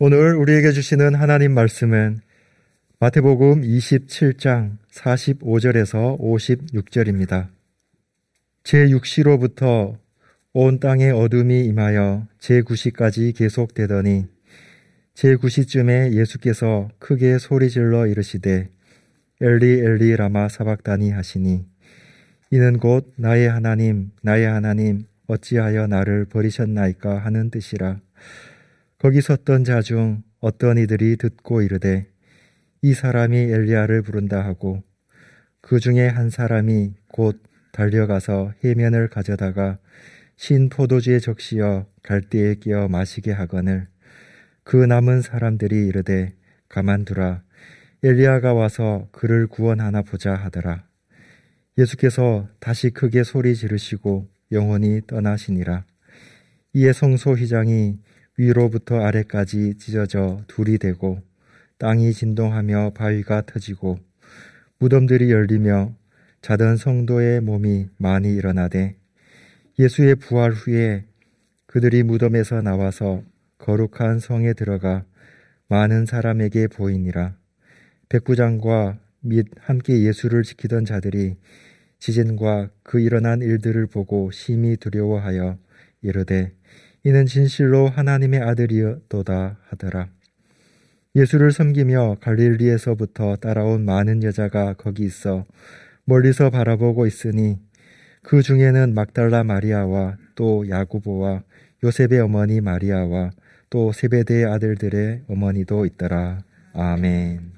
오늘 우리에게 주시는 하나님 말씀은 마태복음 27장 45절에서 56절입니다. 제6시로부터 온 땅에 어둠이 임하여 제9시까지 계속되더니 제9시쯤에 예수께서 크게 소리질러 이르시되 엘리 엘리 라마 사박다니 하시니 이는 곧 나의 하나님 나의 하나님 어찌하여 나를 버리셨나이까 하는 뜻이라 거기 섰던 자 중 어떤 이들이 듣고 이르되 이 사람이 엘리야를 부른다 하고 그 중에 한 사람이 곧 달려가서 해면을 가져다가 신 포도주에 적시어 갈대에 끼어 마시게 하거늘. 그 남은 사람들이 이르되 가만두라. 엘리야가 와서 그를 구원하나 보자 하더라. 예수께서 다시 크게 소리 지르시고 영원히 떠나시니라. 이에 성소 휘장이 위로부터 아래까지 찢어져 둘이 되고 땅이 진동하며 바위가 터지고 무덤들이 열리며 자던 성도의 몸이 많이 일어나되 예수의 부활 후에 그들이 무덤에서 나와서 거룩한 성에 들어가 많은 사람에게 보이니라. 백부장과 및 함께 예수를 지키던 자들이 지진과 그 일어난 일들을 보고 심히 두려워하여 이르되 이는 진실로 하나님의 아들이었도다 하더라. 예수를 섬기며 갈릴리에서부터 따라온 많은 여자가 거기 있어 멀리서 바라보고 있으니 그 중에는 막달라 마리아와 또 야구보와 요셉의 어머니 마리아와 또 세베대의 아들들의 어머니도 있더라. 아멘.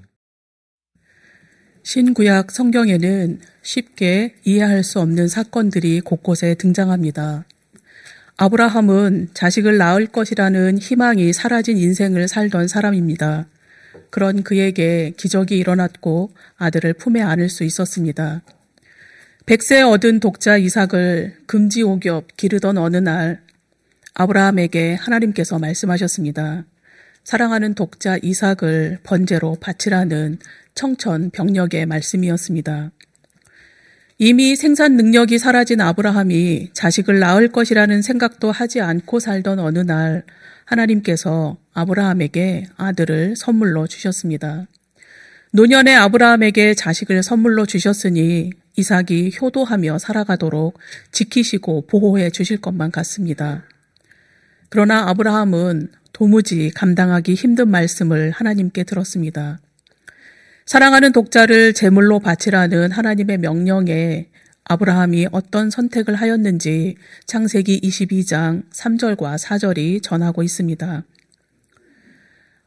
신구약 성경에는 쉽게 이해할 수 없는 사건들이 곳곳에 등장합니다. 아브라함은 자식을 낳을 것이라는 희망이 사라진 인생을 살던 사람입니다. 그런 그에게 기적이 일어났고 아들을 품에 안을 수 있었습니다. 백세 얻은 독자 이삭을 금지 오겹 기르던 어느 날 아브라함에게 하나님께서 말씀하셨습니다. 사랑하는 독자 이삭을 번제로 바치라는 청천 병력의 말씀이었습니다. 이미 생산 능력이 사라진 아브라함이 자식을 낳을 것이라는 생각도 하지 않고 살던 어느 날 하나님께서 아브라함에게 아들을 선물로 주셨습니다. 노년의 아브라함에게 자식을 선물로 주셨으니 이삭이 효도하며 살아가도록 지키시고 보호해 주실 것만 같습니다. 그러나 아브라함은 도무지 감당하기 힘든 말씀을 하나님께 들었습니다. 사랑하는 독자를 제물로 바치라는 하나님의 명령에 아브라함이 어떤 선택을 하였는지 창세기 22장 3절과 4절이 전하고 있습니다.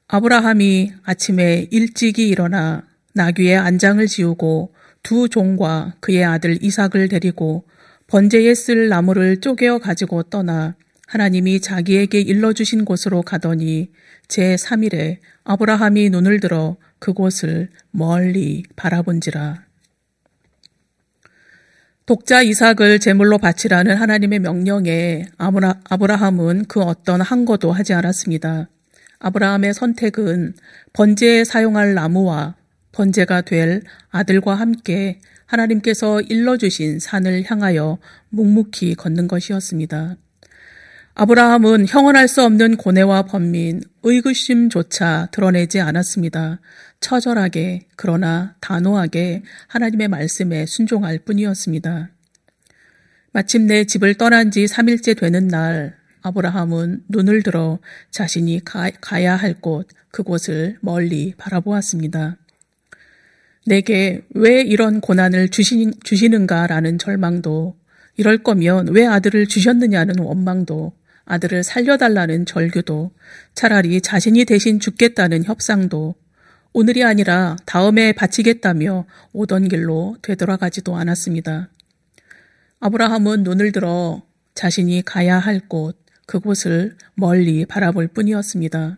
아브라함이 아침에 일찍이 일어나 나귀의 안장을 지우고 두 종과 그의 아들 이삭을 데리고 번제에 쓸 나무를 쪼개어 가지고 떠나 하나님이 자기에게 일러주신 곳으로 가더니 제3일에 아브라함이 눈을 들어 그곳을 멀리 바라본지라. 독자 이삭을 제물로 바치라는 하나님의 명령에 아브라, 아브라함은 그 어떤 한거도 하지 않았습니다. 아브라함의 선택은 번제에 사용할 나무와 번제가 될 아들과 함께 하나님께서 일러주신 산을 향하여 묵묵히 걷는 것이었습니다. 아브라함은 형언할 수 없는 고뇌와 번민, 의구심조차 드러내지 않았습니다. 처절하게 그러나 단호하게 하나님의 말씀에 순종할 뿐이었습니다. 마침내 집을 떠난 지 3일째 되는 날 아브라함은 눈을 들어 자신이 가, 가야 할 곳, 그곳을 멀리 바라보았습니다. 내게 왜 이런 고난을 주시, 주시는가라는 절망도, 이럴 거면 왜 아들을 주셨느냐는 원망도, 아들을 살려달라는 절규도, 차라리 자신이 대신 죽겠다는 협상도, 오늘이 아니라 다음에 바치겠다며 오던 길로 되돌아가지도 않았습니다. 아브라함은 눈을 들어 자신이 가야 할 곳, 그곳을 멀리 바라볼 뿐이었습니다.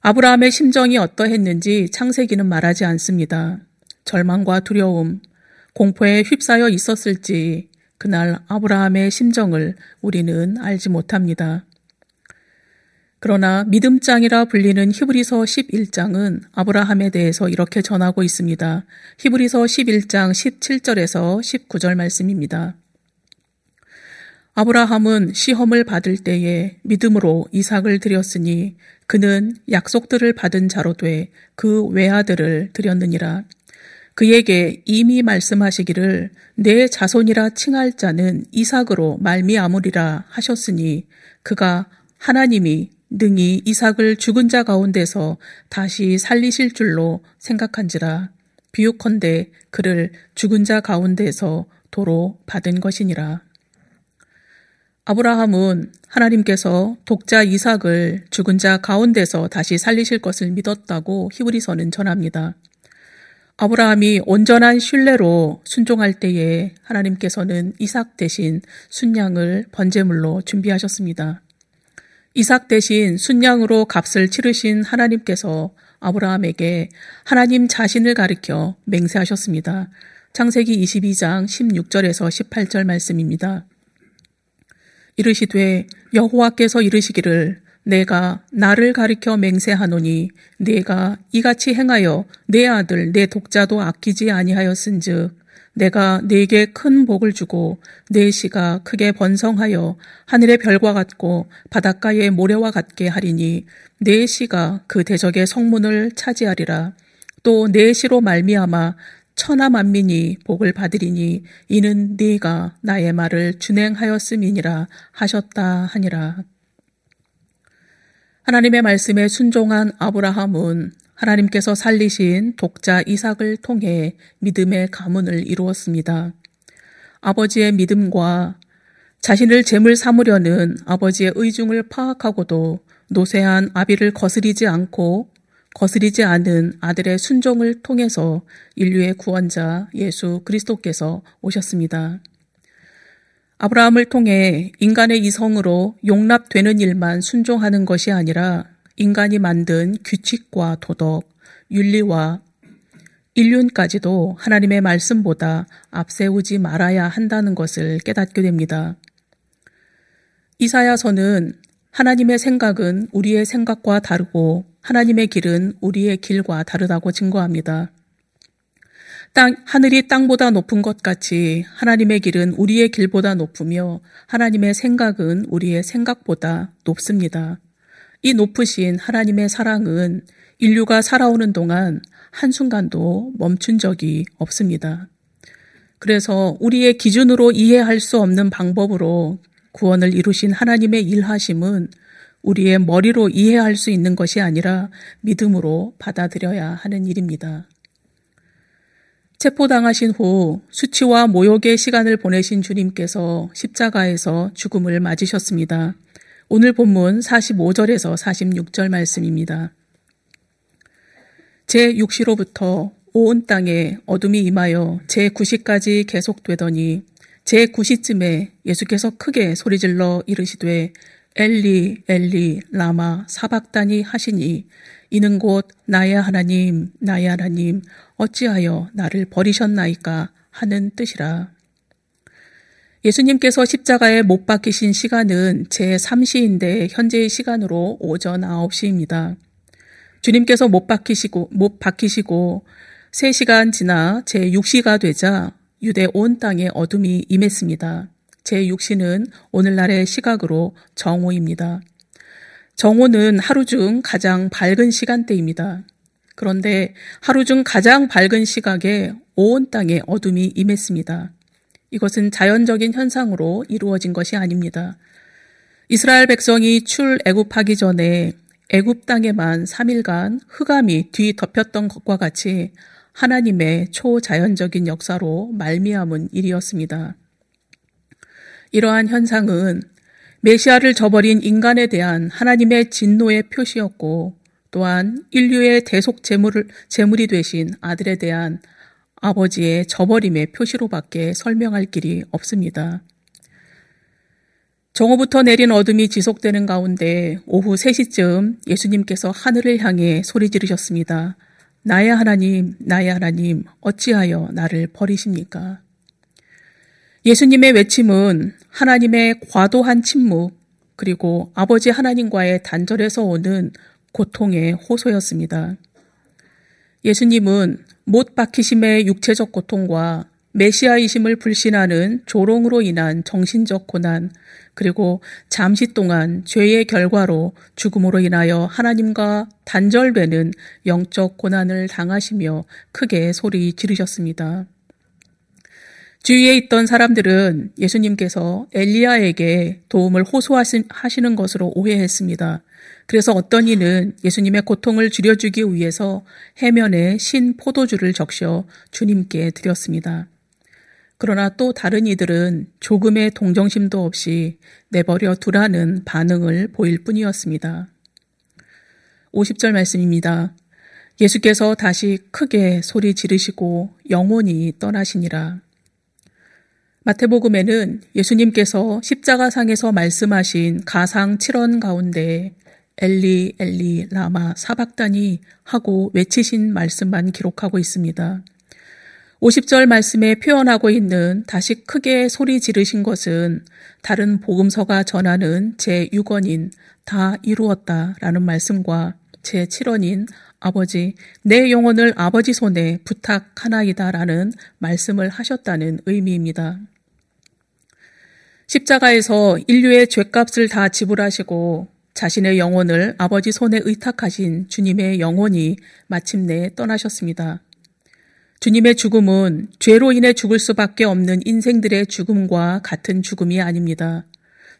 아브라함의 심정이 어떠했는지 창세기는 말하지 않습니다. 절망과 두려움, 공포에 휩싸여 있었을지 그날 아브라함의 심정을 우리는 알지 못합니다. 그러나 믿음장이라 불리는 히브리서 11장은 아브라함에 대해서 이렇게 전하고 있습니다. 히브리서 11장 17절에서 19절 말씀입니다. 아브라함은 시험을 받을 때에 믿음으로 이삭을 드렸으니 그는 약속들을 받은 자로 돼 그 외아들을 드렸느니라. 그에게 이미 말씀하시기를 내 자손이라 칭할 자는 이삭으로 말미암으리라 하셨으니 그가 하나님이 능히 이삭을 죽은 자 가운데서 다시 살리실 줄로 생각한지라 비유컨대 그를 죽은 자 가운데서 도로 받은 것이니라. 아브라함은 하나님께서 독자 이삭을 죽은 자 가운데서 다시 살리실 것을 믿었다고 히브리서는 전합니다. 아브라함이 온전한 신뢰로 순종할 때에 하나님께서는 이삭 대신 순양을 번제물로 준비하셨습니다. 이삭 대신 순양으로 값을 치르신 하나님께서 아브라함에게 하나님 자신을 가리켜 맹세하셨습니다. 창세기 22장 16절에서 18절 말씀입니다. 이르시되 여호와께서 이르시기를 내가 나를 가리켜 맹세하노니 내가 이같이 행하여 내 아들 내 독자도 아끼지 아니하였은즉 내가 네게 큰 복을 주고 내 씨가 크게 번성하여 하늘의 별과 같고 바닷가의 모래와 같게 하리니 내 씨가 그 대적의 성문을 차지하리라. 또내 씨로 말미암아 천하 만민이 복을 받으리니 이는 네가 나의 말을 준행하였음이니라 하셨다 하니라 하나님의 말씀에 순종한 아브라함은 하나님께서 살리신 독자 이삭을 통해 믿음의 가문을 이루었습니다. 아버지의 믿음과 자신을 재물 삼으려는 아버지의 의중을 파악하고도 노쇠한 아비를 거스리지 않고 거스리지 않은 아들의 순종을 통해서 인류의 구원자 예수 그리스도께서 오셨습니다. 아브라함을 통해 인간의 이성으로 용납되는 일만 순종하는 것이 아니라 인간이 만든 규칙과 도덕, 윤리와 인륜까지도 하나님의 말씀보다 앞세우지 말아야 한다는 것을 깨닫게 됩니다. 이사야서는 하나님의 생각은 우리의 생각과 다르고 하나님의 길은 우리의 길과 다르다고 증거합니다. 땅, 하늘이 땅보다 높은 것 같이 하나님의 길은 우리의 길보다 높으며 하나님의 생각은 우리의 생각보다 높습니다. 이 높으신 하나님의 사랑은 인류가 살아오는 동안 한순간도 멈춘 적이 없습니다. 그래서 우리의 기준으로 이해할 수 없는 방법으로 구원을 이루신 하나님의 일하심은 우리의 머리로 이해할 수 있는 것이 아니라 믿음으로 받아들여야 하는 일입니다. 체포당하신 후 수치와 모욕의 시간을 보내신 주님께서 십자가에서 죽음을 맞으셨습니다. 오늘 본문 45절에서 46절 말씀입니다. 제 6시로부터 온 땅에 어둠이 임하여 제 9시까지 계속되더니 제 9시쯤에 예수께서 크게 소리질러 이르시되 엘리 엘리 라마 사박다니 하시니 이는 곧 나의 하나님 나의 하나님 어찌하여 나를 버리셨나이까 하는 뜻이라. 예수님께서 십자가에 못 박히신 시간은 제3시인데 현재의 시간으로 오전 9시입니다. 주님께서 못 박히시고 못 박히시고 3시간 지나 제6시가 되자 유대 온 땅에 어둠이 임했습니다. 제6시는 오늘날의 시각으로 정오입니다. 정오는 하루 중 가장 밝은 시간대입니다. 그런데 하루 중 가장 밝은 시각에 온 땅에 어둠이 임했습니다. 이것은 자연적인 현상으로 이루어진 것이 아닙니다. 이스라엘 백성이 출애굽하기 전에 애굽 땅에만 3일간 흑암이 뒤덮였던 것과 같이 하나님의 초자연적인 역사로 말미암은 일이었습니다. 이러한 현상은 메시아를 저버린 인간에 대한 하나님의 진노의 표시였고 또한 인류의 대속 제물을, 제물이 되신 아들에 대한 아버지의 저버림의 표시로밖에 설명할 길이 없습니다. 정오부터 내린 어둠이 지속되는 가운데 오후 3시쯤 예수님께서 하늘을 향해 소리 지르셨습니다. 나의 하나님, 나의 하나님, 어찌하여 나를 버리십니까? 예수님의 외침은 하나님의 과도한 침묵, 그리고 아버지 하나님과의 단절에서 오는 고통의 호소였습니다. 예수님은 못 박히심의 육체적 고통과 메시아이심을 불신하는 조롱으로 인한 정신적 고난, 그리고 잠시 동안 죄의 결과로 죽음으로 인하여 하나님과 단절되는 영적 고난을 당하시며 크게 소리 지르셨습니다. 주위에 있던 사람들은 예수님께서 엘리야에게 도움을 호소하시는 것으로 오해했습니다. 그래서 어떤 이는 예수님의 고통을 줄여주기 위해서 해면에 신 포도주를 적셔 주님께 드렸습니다. 그러나 또 다른 이들은 조금의 동정심도 없이 내버려 두라는 반응을 보일 뿐이었습니다. 50절 말씀입니다. 예수께서 다시 크게 소리 지르시고 영원히 떠나시니라. 마태복음에는 예수님께서 십자가상에서 말씀하신 가상 7원 가운데 엘리 엘리 라마 사박단이 하고 외치신 말씀만 기록하고 있습니다. 50절 말씀에 표현하고 있는 다시 크게 소리 지르신 것은 다른 복음서가 전하는 제6원인 다 이루었다 라는 말씀과 제7원인 아버지, 내 영혼을 아버지 손에 부탁하나이다 라는 말씀을 하셨다는 의미입니다. 십자가에서 인류의 죄값을 다 지불하시고 자신의 영혼을 아버지 손에 의탁하신 주님의 영혼이 마침내 떠나셨습니다. 주님의 죽음은 죄로 인해 죽을 수밖에 없는 인생들의 죽음과 같은 죽음이 아닙니다.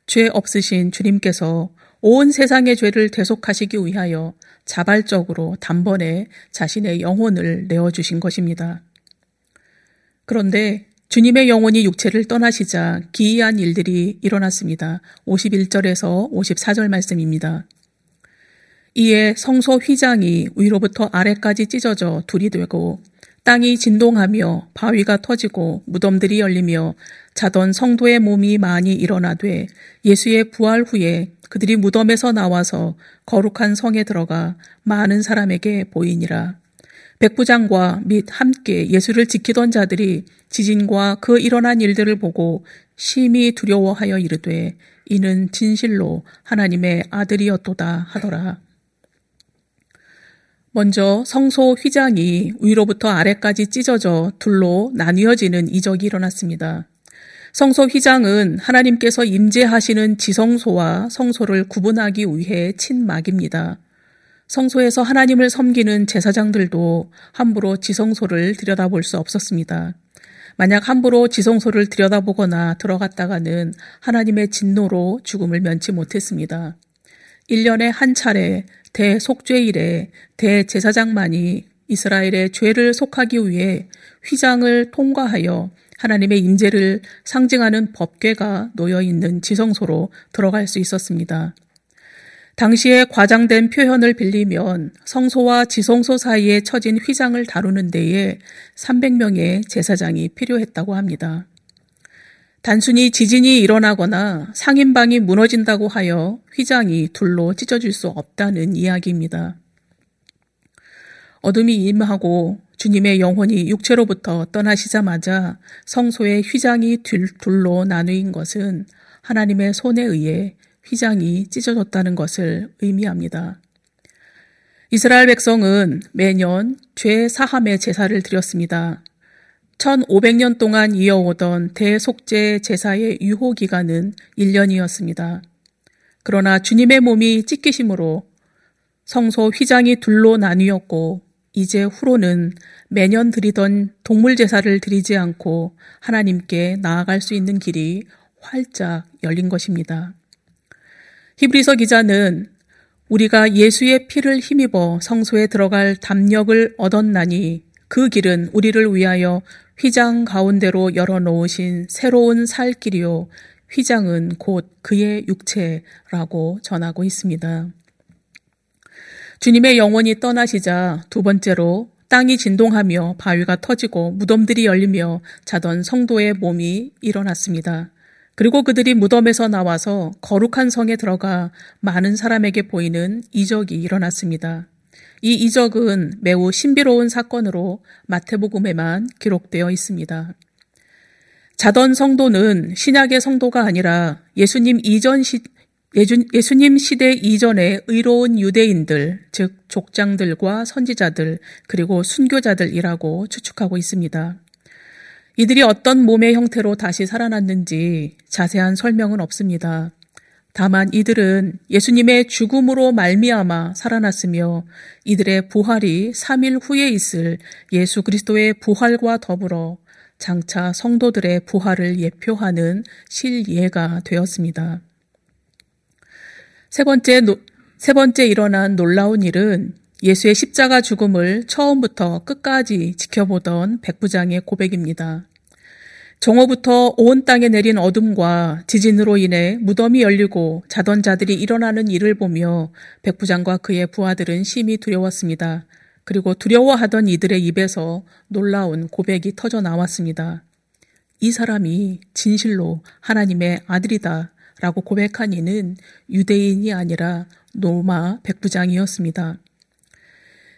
죄 없으신 주님께서 온 세상의 죄를 대속하시기 위하여 자발적으로 단번에 자신의 영혼을 내어주신 것입니다. 그런데 주님의 영혼이 육체를 떠나시자 기이한 일들이 일어났습니다. 51절에서 54절 말씀입니다. 이에 성소 휘장이 위로부터 아래까지 찢어져 둘이 되고 땅이 진동하며 바위가 터지고 무덤들이 열리며 자던 성도의 몸이 많이 일어나되 예수의 부활 후에 그들이 무덤에서 나와서 거룩한 성에 들어가 많은 사람에게 보이니라. 백부장과 및 함께 예수를 지키던 자들이 지진과 그 일어난 일들을 보고 심히 두려워하여 이르되 이는 진실로 하나님의 아들이었도다 하더라. 먼저 성소 휘장이 위로부터 아래까지 찢어져 둘로 나뉘어지는 이적이 일어났습니다. 성소 휘장은 하나님께서 임재하시는 지성소와 성소를 구분하기 위해 친 막입니다. 성소에서 하나님을 섬기는 제사장들도 함부로 지성소를 들여다볼 수 없었습니다. 만약 함부로 지성소를 들여다보거나 들어갔다가는 하나님의 진노로 죽음을 면치 못했습니다. 1년에 한 차례 대속죄일에 대제사장만이 이스라엘의 죄를 속하기 위해 휘장을 통과하여 하나님의 임재를 상징하는 법궤가 놓여 있는 지성소로 들어갈 수 있었습니다. 당시에 과장된 표현을 빌리면 성소와 지성소 사이에 처진 휘장을 다루는 데에 300명의 제사장이 필요했다고 합니다. 단순히 지진이 일어나거나 상인방이 무너진다고 하여 휘장이 둘로 찢어질 수 없다는 이야기입니다. 어둠이 임하고 주님의 영혼이 육체로부터 떠나시자마자 성소의 휘장이 둘로 나누인 것은 하나님의 손에 의해 휘장이 찢어졌다는 것을 의미합니다. 이스라엘 백성은 매년 죄 사함의 제사를 드렸습니다. 1500년 동안 이어오던 대속죄 제사의 유효 기간은 1년이었습니다. 그러나 주님의 몸이 찢기심으로 성소 휘장이 둘로 나뉘었고 이제 후로는 매년 드리던 동물 제사를 드리지 않고 하나님께 나아갈 수 있는 길이 활짝 열린 것입니다. 히브리서 기자는 우리가 예수의 피를 힘입어 성소에 들어갈 담력을 얻었나니 그 길은 우리를 위하여 휘장 가운데로 열어놓으신 새로운 살 길이요. 휘장은 곧 그의 육체라고 전하고 있습니다. 주님의 영혼이 떠나시자 두 번째로 땅이 진동하며 바위가 터지고 무덤들이 열리며 자던 성도의 몸이 일어났습니다. 그리고 그들이 무덤에서 나와서 거룩한 성에 들어가 많은 사람에게 보이는 이적이 일어났습니다. 이 이적은 매우 신비로운 사건으로 마태복음에만 기록되어 있습니다. 자던 성도는 신약의 성도가 아니라 예수님 이전 시, 예수 님 시대 이전의 의로운 유대인들, 즉 족장들과 선지자들, 그리고 순교자들이라고 추측하고 있습니다. 이들이 어떤 몸의 형태로 다시 살아났는지 자세한 설명은 없습니다. 다만 이들은 예수님의 죽음으로 말미암아 살아났으며 이들의 부활이 3일 후에 있을 예수 그리스도의 부활과 더불어 장차 성도들의 부활을 예표하는 실예가 되었습니다. 세 번째, 세 번째 일어난 놀라운 일은 예수의 십자가 죽음을 처음부터 끝까지 지켜보던 백부장의 고백입니다. 정오부터 온 땅에 내린 어둠과 지진으로 인해 무덤이 열리고 자던 자들이 일어나는 일을 보며 백부장과 그의 부하들은 심히 두려웠습니다. 그리고 두려워하던 이들의 입에서 놀라운 고백이 터져 나왔습니다. 이 사람이 진실로 하나님의 아들이다 라고 고백한 이는 유대인이 아니라 노마 백부장이었습니다.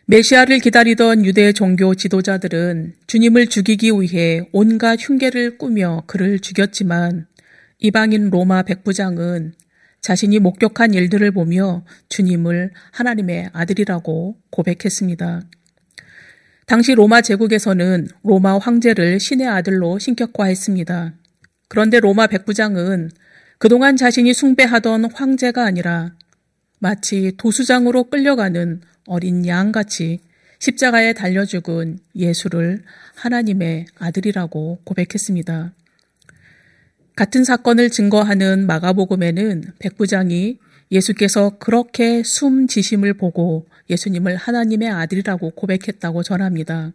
메시아를 기다리던 유대 종교 지도자들은 주님을 죽이기 위해 온갖 흉계를 꾸며 그를 죽였지만 이방인 로마 백부장은 자신이 목격한 일들을 보며 주님을 하나님의 아들이라고 고백했습니다. 당시 로마 제국에서는 로마 황제를 신의 아들로 신격화했습니다. 그런데 로마 백부장은 그동안 자신이 숭배하던 황제가 아니라 마치 도수장으로 끌려가는 어린 양같이 십자가에 달려 죽은 예수를 하나님의 아들이라고 고백했습니다. 같은 사건을 증거하는 마가복음에는 백부장이 예수께서 그렇게 숨지심을 보고 예수님을 하나님의 아들이라고 고백했다고 전합니다.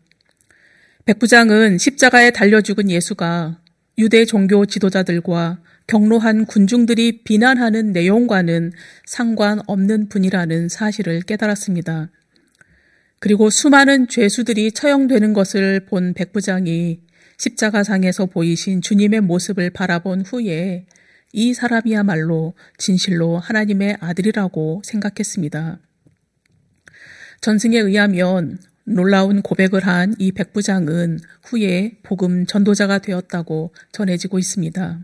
백부장은 십자가에 달려 죽은 예수가 유대 종교 지도자들과 경로한 군중들이 비난하는 내용과는 상관없는 분이라는 사실을 깨달았습니다. 그리고 수많은 죄수들이 처형되는 것을 본 백부장이 십자가상에서 보이신 주님의 모습을 바라본 후에 이 사람이야말로 진실로 하나님의 아들이라고 생각했습니다. 전승에 의하면 놀라운 고백을 한 이 백부장은 후에 복음 전도자가 되었다고 전해지고 있습니다.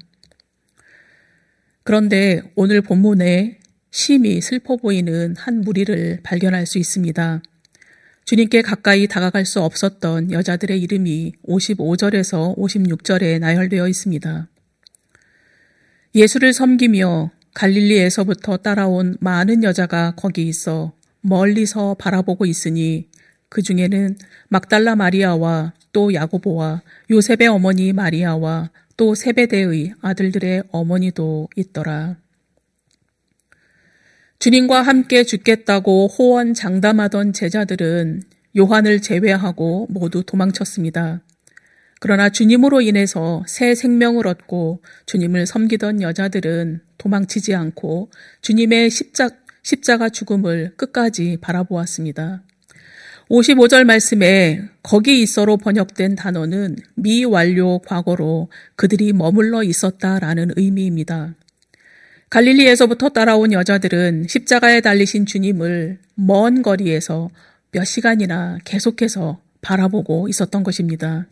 그런데 오늘 본문에 심히 슬퍼 보이는 한 무리를 발견할 수 있습니다. 주님께 가까이 다가갈 수 없었던 여자들의 이름이 55절에서 56절에 나열되어 있습니다. 예수를 섬기며 갈릴리에서부터 따라온 많은 여자가 거기 있어 멀리서 바라보고 있으니 그 중에는 막달라 마리아와 또 야고보와 요셉의 어머니 마리아와 또 세베대의 아들들의 어머니도 있더라. 주님과 함께 죽겠다고 호언 장담하던 제자들은 요한을 제외하고 모두 도망쳤습니다. 그러나 주님으로 인해서 새 생명을 얻고 주님을 섬기던 여자들은 도망치지 않고 주님의 십자, 십자가 죽음을 끝까지 바라보았습니다. 55절 말씀에 거기 있어로 번역된 단어는 미완료 과거로 그들이 머물러 있었다라는 의미입니다. 갈릴리에서부터 따라온 여자들은 십자가에 달리신 주님을 먼 거리에서 몇 시간이나 계속해서 바라보고 있었던 것입니다.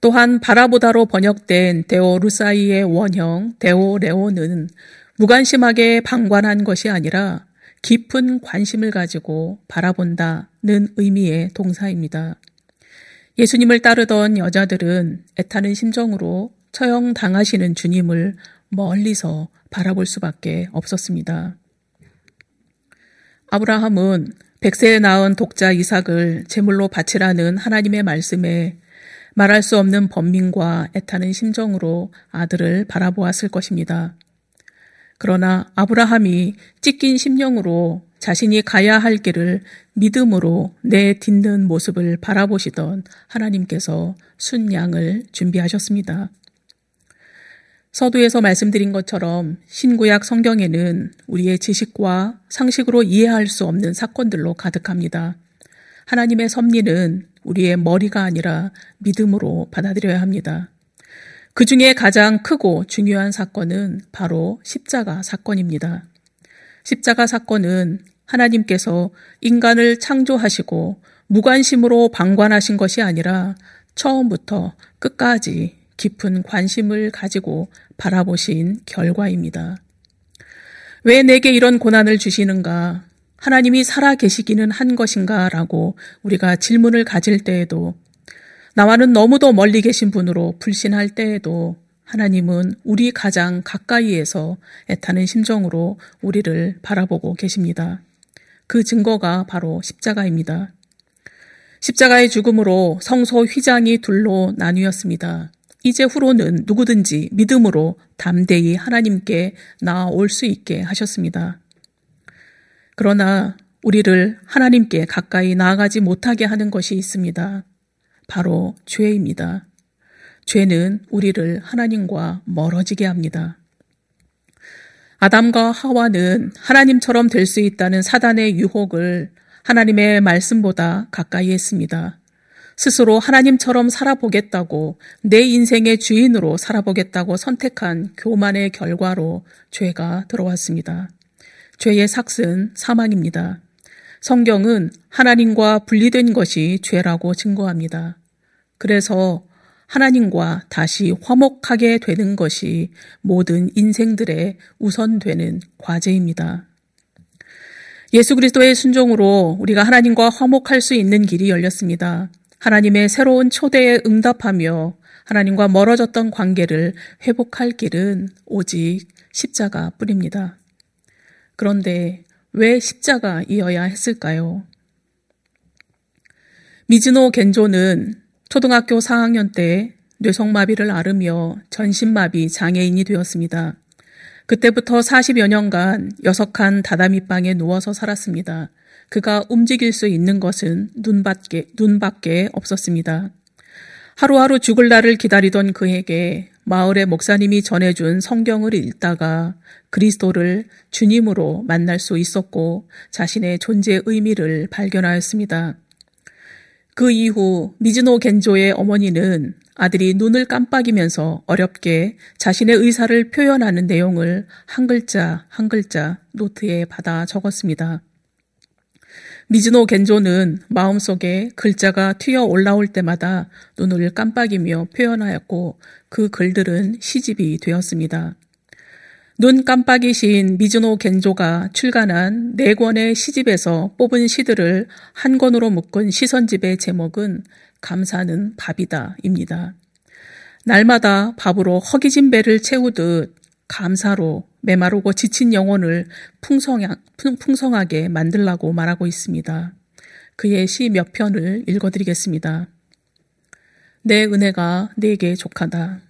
또한 바라보다로 번역된 데오 루사이의 원형 데오 레오는 무관심하게 방관한 것이 아니라 깊은 관심을 가지고 바라본다는 의미의 동사입니다. 예수님을 따르던 여자들은 애타는 심정으로 처형 당하시는 주님을 멀리서 바라볼 수밖에 없었습니다. 아브라함은 백세에 낳은 독자 이삭을 제물로 바치라는 하나님의 말씀에 말할 수 없는 번민과 애타는 심정으로 아들을 바라보았을 것입니다. 그러나 아브라함이 찢긴 심령으로 자신이 가야 할 길을 믿음으로 내딛는 모습을 바라보시던 하나님께서 순양을 준비하셨습니다. 서두에서 말씀드린 것처럼 신구약 성경에는 우리의 지식과 상식으로 이해할 수 없는 사건들로 가득합니다. 하나님의 섭리는 우리의 머리가 아니라 믿음으로 받아들여야 합니다. 그 중에 가장 크고 중요한 사건은 바로 십자가 사건입니다. 십자가 사건은 하나님께서 인간을 창조하시고 무관심으로 방관하신 것이 아니라 처음부터 끝까지 깊은 관심을 가지고 바라보신 결과입니다. 왜 내게 이런 고난을 주시는가? 하나님이 살아 계시기는 한 것인가? 라고 우리가 질문을 가질 때에도 나와는 너무도 멀리 계신 분으로 불신할 때에도 하나님은 우리 가장 가까이에서 애타는 심정으로 우리를 바라보고 계십니다. 그 증거가 바로 십자가입니다. 십자가의 죽음으로 성소 휘장이 둘로 나뉘었습니다. 이제 후로는 누구든지 믿음으로 담대히 하나님께 나아올 수 있게 하셨습니다. 그러나 우리를 하나님께 가까이 나아가지 못하게 하는 것이 있습니다. 바로 죄입니다. 죄는 우리를 하나님과 멀어지게 합니다. 아담과 하와는 하나님처럼 될 수 있다는 사단의 유혹을 하나님의 말씀보다 가까이 했습니다. 스스로 하나님처럼 살아보겠다고 내 인생의 주인으로 살아보겠다고 선택한 교만의 결과로 죄가 들어왔습니다. 죄의 삭은 사망입니다. 성경은 하나님과 분리된 것이 죄라고 증거합니다. 그래서 하나님과 다시 화목하게 되는 것이 모든 인생들의 우선되는 과제입니다. 예수 그리스도의 순종으로 우리가 하나님과 화목할 수 있는 길이 열렸습니다. 하나님의 새로운 초대에 응답하며 하나님과 멀어졌던 관계를 회복할 길은 오직 십자가 뿐입니다. 그런데 왜 십자가이어야 했을까요? 미즈노 겐조는 초등학교 4학년 때 뇌성마비를 앓으며 전신마비 장애인이 되었습니다. 그때부터 40여 년간 여석한 다다미방에 누워서 살았습니다. 그가 움직일 수 있는 것은 눈밖에, 눈밖에 없었습니다. 하루하루 죽을 날을 기다리던 그에게 마을의 목사님이 전해준 성경을 읽다가 그리스도를 주님으로 만날 수 있었고 자신의 존재 의미를 발견하였습니다. 그 이후 미즈노 겐조의 어머니는 아들이 눈을 깜빡이면서 어렵게 자신의 의사를 표현하는 내용을 한 글자 한 글자 노트에 받아 적었습니다. 미즈노 겐조는 마음속에 글자가 튀어 올라올 때마다 눈을 깜빡이며 표현하였고 그 글들은 시집이 되었습니다. 눈 깜빡이 시인 미즈노 겐조가 출간한 네 권의 시집에서 뽑은 시들을 한 권으로 묶은 시선집의 제목은 감사는 밥이다입니다. 날마다 밥으로 허기진 배를 채우듯 감사로 메마르고 지친 영혼을 풍성하게 만들라고 말하고 있습니다. 그의 시 몇 편을 읽어드리겠습니다. 내 은혜가 내게 족하다.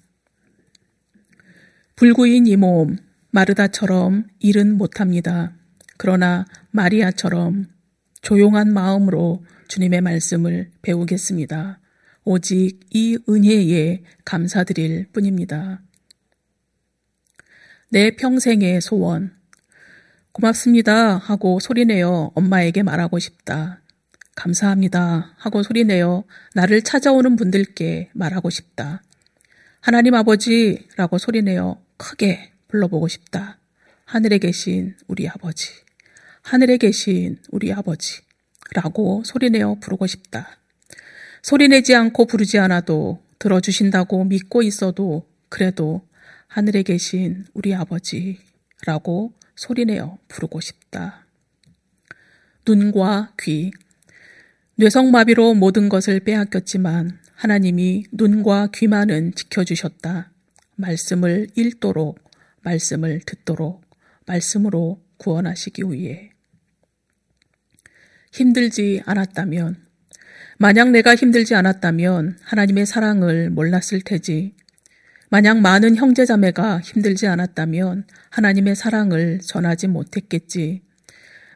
불구인 이 몸, 마르다처럼 일은 못합니다. 그러나 마리아처럼 조용한 마음으로 주님의 말씀을 배우겠습니다. 오직 이 은혜에 감사드릴 뿐입니다. 내 평생의 소원. 고맙습니다 하고 소리내어 엄마에게 말하고 싶다. 감사합니다 하고 소리내어 나를 찾아오는 분들께 말하고 싶다. 하나님 아버지라고 소리내어 크게 불러보고 싶다. 하늘에 계신 우리 아버지. 하늘에 계신 우리 아버지. 라고 소리내어 부르고 싶다. 소리내지 않고 부르지 않아도 들어주신다고 믿고 있어도 그래도 하늘에 계신 우리 아버지라고 소리내어 부르고 싶다. 눈과 귀. 뇌성마비로 모든 것을 빼앗겼지만 하나님이 눈과 귀만은 지켜주셨다. 말씀을 읽도록, 말씀을 듣도록, 말씀으로 구원하시기 위해. 힘들지 않았다면, 만약 내가 힘들지 않았다면 하나님의 사랑을 몰랐을 테지. 만약 많은 형제자매가 힘들지 않았다면 하나님의 사랑을 전하지 못했겠지.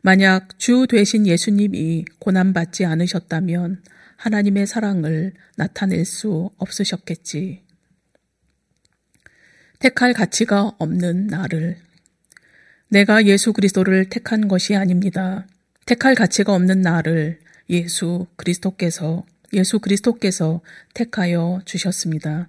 만약 주 되신 예수님이 고난받지 않으셨다면 하나님의 사랑을 나타낼 수 없으셨겠지. 택할 가치가 없는 나를. 내가 예수 그리스도를 택한 것이 아닙니다. 택할 가치가 없는 나를 예수 그리스도께서, 예수 그리스도께서 택하여 주셨습니다.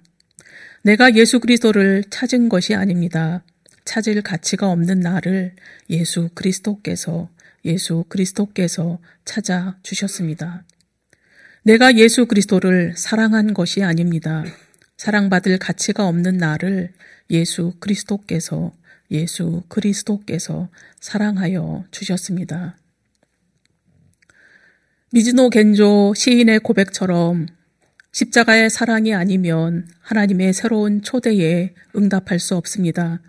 내가 예수 그리스도를 찾은 것이 아닙니다. 찾을 가치가 없는 나를 예수 그리스도께서 예수 그리스도께서 찾아 주셨습니다. 내가 예수 그리스도를 사랑한 것이 아닙니다. 사랑받을 가치가 없는 나를 예수 그리스도께서 예수 그리스도께서 사랑하여 주셨습니다. 미즈노 겐조 시인의 고백처럼 십자가의 사랑이 아니면 하나님의 새로운 초대에 응답할 수 없습니다.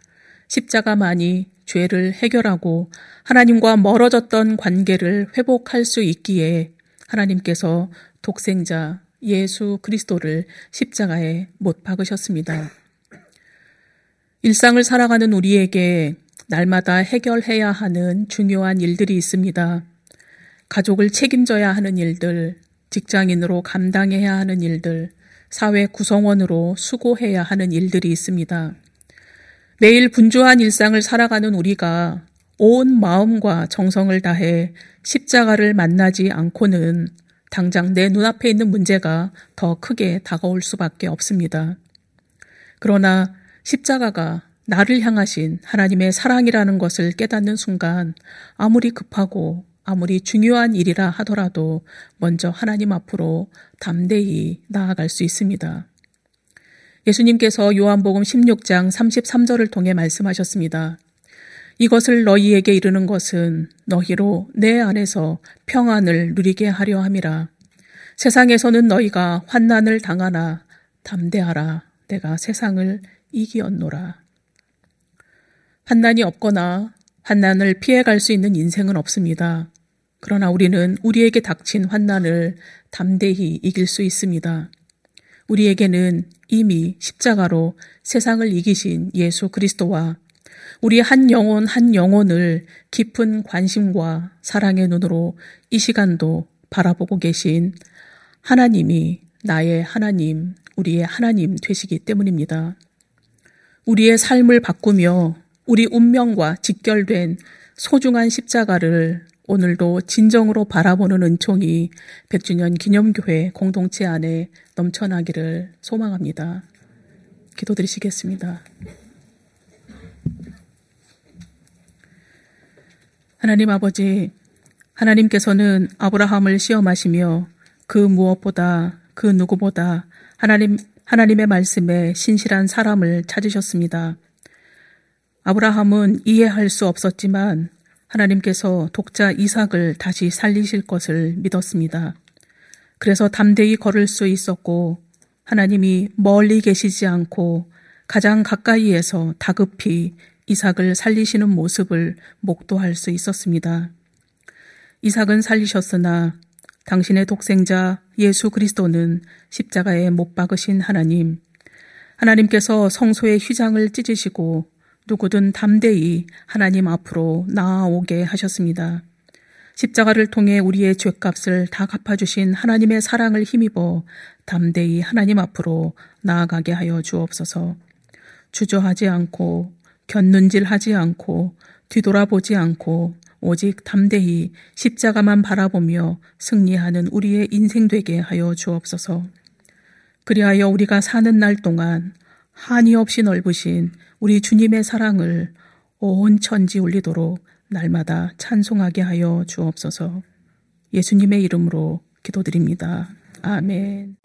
십자가만이 죄를 해결하고 하나님과 멀어졌던 관계를 회복할 수 있기에 하나님께서 독생자 예수 그리스도를 십자가에 못 박으셨습니다. 일상을 살아가는 우리에게 날마다 해결해야 하는 중요한 일들이 있습니다. 가족을 책임져야 하는 일들, 직장인으로 감당해야 하는 일들, 사회 구성원으로 수고해야 하는 일들이 있습니다. 매일 분주한 일상을 살아가는 우리가 온 마음과 정성을 다해 십자가를 만나지 않고는 당장 내 눈앞에 있는 문제가 더 크게 다가올 수밖에 없습니다. 그러나 십자가가 나를 향하신 하나님의 사랑이라는 것을 깨닫는 순간 아무리 급하고 아무리 중요한 일이라 하더라도 먼저 하나님 앞으로 담대히 나아갈 수 있습니다. 예수님께서 요한복음 16장 33절을 통해 말씀하셨습니다. 이것을 너희에게 이르는 것은 너희로 내 안에서 평안을 누리게 하려 함이라. 세상에서는 너희가 환난을 당하나 담대하라. 내가 세상을 이기었노라. 환난이 없거나 환난을 피해갈 수 있는 인생은 없습니다. 그러나 우리는 우리에게 닥친 환난을 담대히 이길 수 있습니다. 우리에게는 이미 십자가로 세상을 이기신 예수 그리스도와 우리 한 영혼 한 영혼을 깊은 관심과 사랑의 눈으로 이 시간도 바라보고 계신 하나님이 나의 하나님, 우리의 하나님 되시기 때문입니다. 우리의 삶을 바꾸며 우리 운명과 직결된 소중한 십자가를 오늘도 진정으로 바라보는 은총이 100주년 기념교회 공동체 안에 넘쳐나기를 소망합니다. 기도드리시겠습니다. 하나님 아버지, 하나님께서는 아브라함을 시험하시며 그 무엇보다 그 누구보다 하나님 하나님의 말씀에 신실한 사람을 찾으셨습니다. 아브라함은 이해할 수 없었지만 하나님께서 독자 이삭을 다시 살리실 것을 믿었습니다. 그래서 담대히 걸을 수 있었고 하나님이 멀리 계시지 않고 가장 가까이에서 다급히 이삭을 살리시는 모습을 목도할 수 있었습니다. 이삭은 살리셨으나 당신의 독생자 예수 그리스도는 십자가에 못 박으신 하나님, 하나님께서 성소의 휘장을 찢으시고 누구든 담대히 하나님 앞으로 나아오게 하셨습니다. 십자가를 통해 우리의 죄값을 다 갚아주신 하나님의 사랑을 힘입어 담대히 하나님 앞으로 나아가게 하여 주옵소서. 주저하지 않고 곁눈질하지 않고 뒤돌아보지 않고 오직 담대히 십자가만 바라보며 승리하는 우리의 인생 되게 하여 주옵소서. 그리하여 우리가 사는 날 동안 한이 없이 넓으신 우리 주님의 사랑을 온 천지 울리도록 날마다 찬송하게 하여 주옵소서. 예수님의 이름으로 기도드립니다. 아멘.